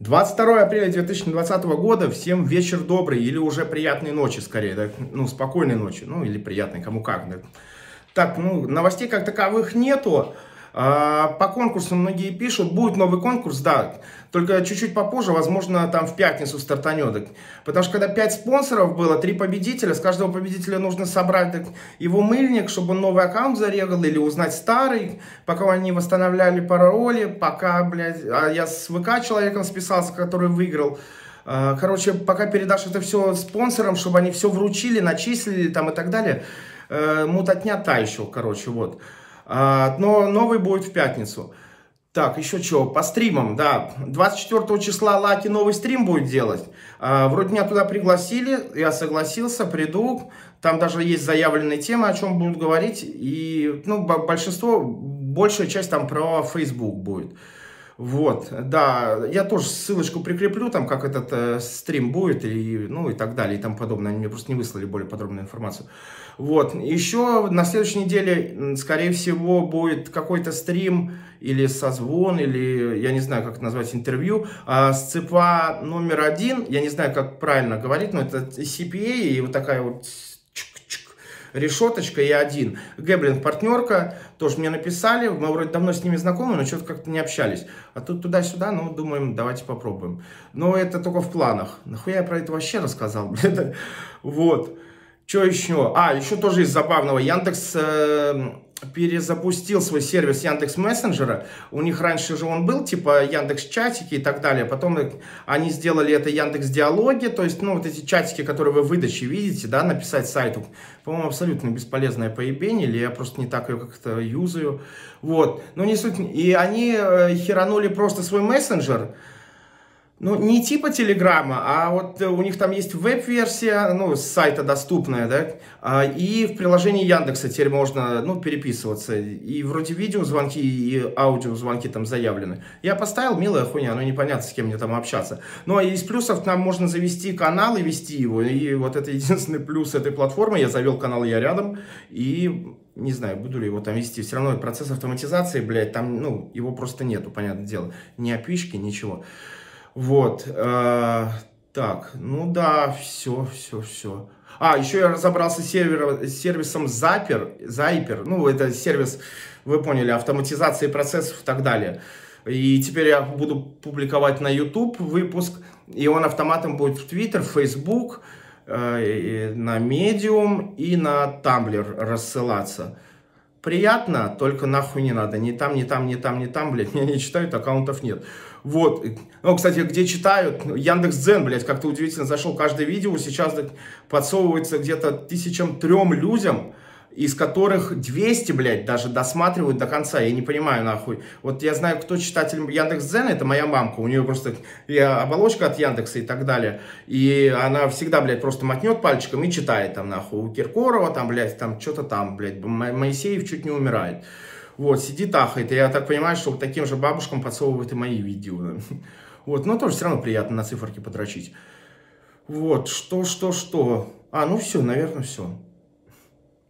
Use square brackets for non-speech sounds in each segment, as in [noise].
22 апреля 2020 года, всем вечер добрый или уже приятной ночи скорее, да? ну спокойной ночи, ну или приятной, кому как. Да? Так, ну новостей как таковых нету, по конкурсу многие пишут, будет новый конкурс, да, только чуть-чуть попозже, возможно, там в пятницу стартанет. Потому что когда 5 спонсоров было, 3 победителя, с каждого победителя нужно собрать так, его мыльник, чтобы он новый аккаунт зарегал или узнать старый, пока они восстанавливали пароли, пока, блядь, а я с ВК человеком списался, который выиграл. А, короче, пока передашь это все спонсорам, чтобы они все вручили, начислили там и так далее, э, мутатня та еще, короче, вот. А, но новый будет в пятницу. Так, еще что, по стримам, да, 24 числа Лаки новый стрим будет делать. А, вроде меня туда пригласили, я согласился, приду. Там даже есть заявленные темы, о чем будут говорить. И, ну, большинство, большая часть там про Facebook будет. Вот, да, я тоже ссылочку прикреплю, там, как этот э, стрим будет, и, ну, и так далее, и тому подобное. Они мне просто не выслали более подробную информацию. Вот, еще на следующей неделе, скорее всего, будет какой-то стрим или созвон, или, я не знаю, как это назвать, интервью, а, с ЦПА номер один, я не знаю, как правильно говорить, но это CPA, и вот такая вот решеточка и один. Гэблин партнерка, тоже мне написали, мы вроде давно с ними знакомы, но что-то как-то не общались. А тут туда-сюда, ну, думаем, давайте попробуем. Но это только в планах. Нахуя я про это вообще рассказал, [laughs] блядь? Вот. Что еще? А, еще тоже из забавного. Яндекс э, перезапустил свой сервис Яндекс Мессенджера. У них раньше же он был, типа Яндекс Чатики и так далее. Потом они сделали это Яндекс Диалоги, то есть, ну, вот эти чатики, которые вы в выдаче видите, да, написать сайту. По-моему, абсолютно бесполезное поебение, или я просто не так ее как-то юзаю. Вот. Но не суть. И они э, херанули просто свой мессенджер, ну, не типа Телеграма, а вот э, у них там есть веб-версия, ну, с сайта доступная, да, а, и в приложении Яндекса теперь можно, ну, переписываться. И вроде видеозвонки и аудиозвонки там заявлены. Я поставил, милая хуйня, ну, непонятно, с кем мне там общаться. Ну, а из плюсов нам можно завести канал и вести его. И вот это единственный плюс этой платформы. Я завел канал «Я рядом», и не знаю, буду ли его там вести. Все равно процесс автоматизации, блядь, там, ну, его просто нету, понятное дело. Ни опишки, ничего. Вот. Э, так, ну да, все, все, все. А, еще я разобрался с, сервер, сервисом Zapier, Zapier, ну, это сервис, вы поняли, автоматизации процессов и так далее. И теперь я буду публиковать на YouTube выпуск, и он автоматом будет в Twitter, Facebook, э, на Medium и на Tumblr рассылаться. Приятно, только нахуй не надо. Ни там, ни там, ни там, ни там, блядь, [laughs] меня не читают, аккаунтов нет. Вот. Ну, кстати, где читают, Яндекс Дзен, блядь, как-то удивительно зашел. Каждое видео сейчас подсовывается где-то тысячам трем людям, из которых 200, блядь, даже досматривают до конца. Я не понимаю, нахуй. Вот я знаю, кто читатель Яндекс Дзена, это моя мамка. У нее просто оболочка от Яндекса и так далее. И она всегда, блядь, просто мотнет пальчиком и читает там, нахуй. У Киркорова там, блядь, там что-то там, блядь. Моисеев чуть не умирает. Вот, сидит, ахает. И я так понимаю, что таким же бабушкам подсовывают и мои видео. [laughs] Вот, но тоже все равно приятно на циферки подрочить. Вот, что, что, что. А, ну все, наверное, все.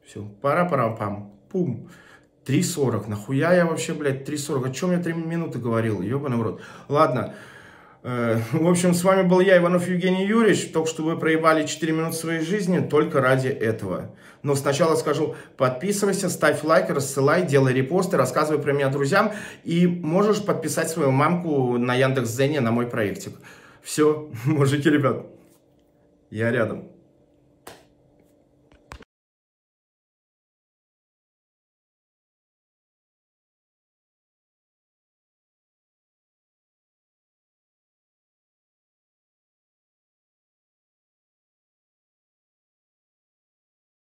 Все, пора-пора-пам. Пум. 3.40. Нахуя я вообще, блядь, 3.40? О чем я 3 минуты говорил? Ебаный в рот. Ладно. Э, в общем, с вами был я, Иванов Евгений Юрьевич. Только что вы проебали 4 минуты своей жизни только ради этого. Но сначала скажу, подписывайся, ставь лайк, рассылай, делай репосты, рассказывай про меня друзьям. И можешь подписать свою мамку на Яндекс.Зене на мой проектик. Все, [laughs] мужики, ребят, я рядом.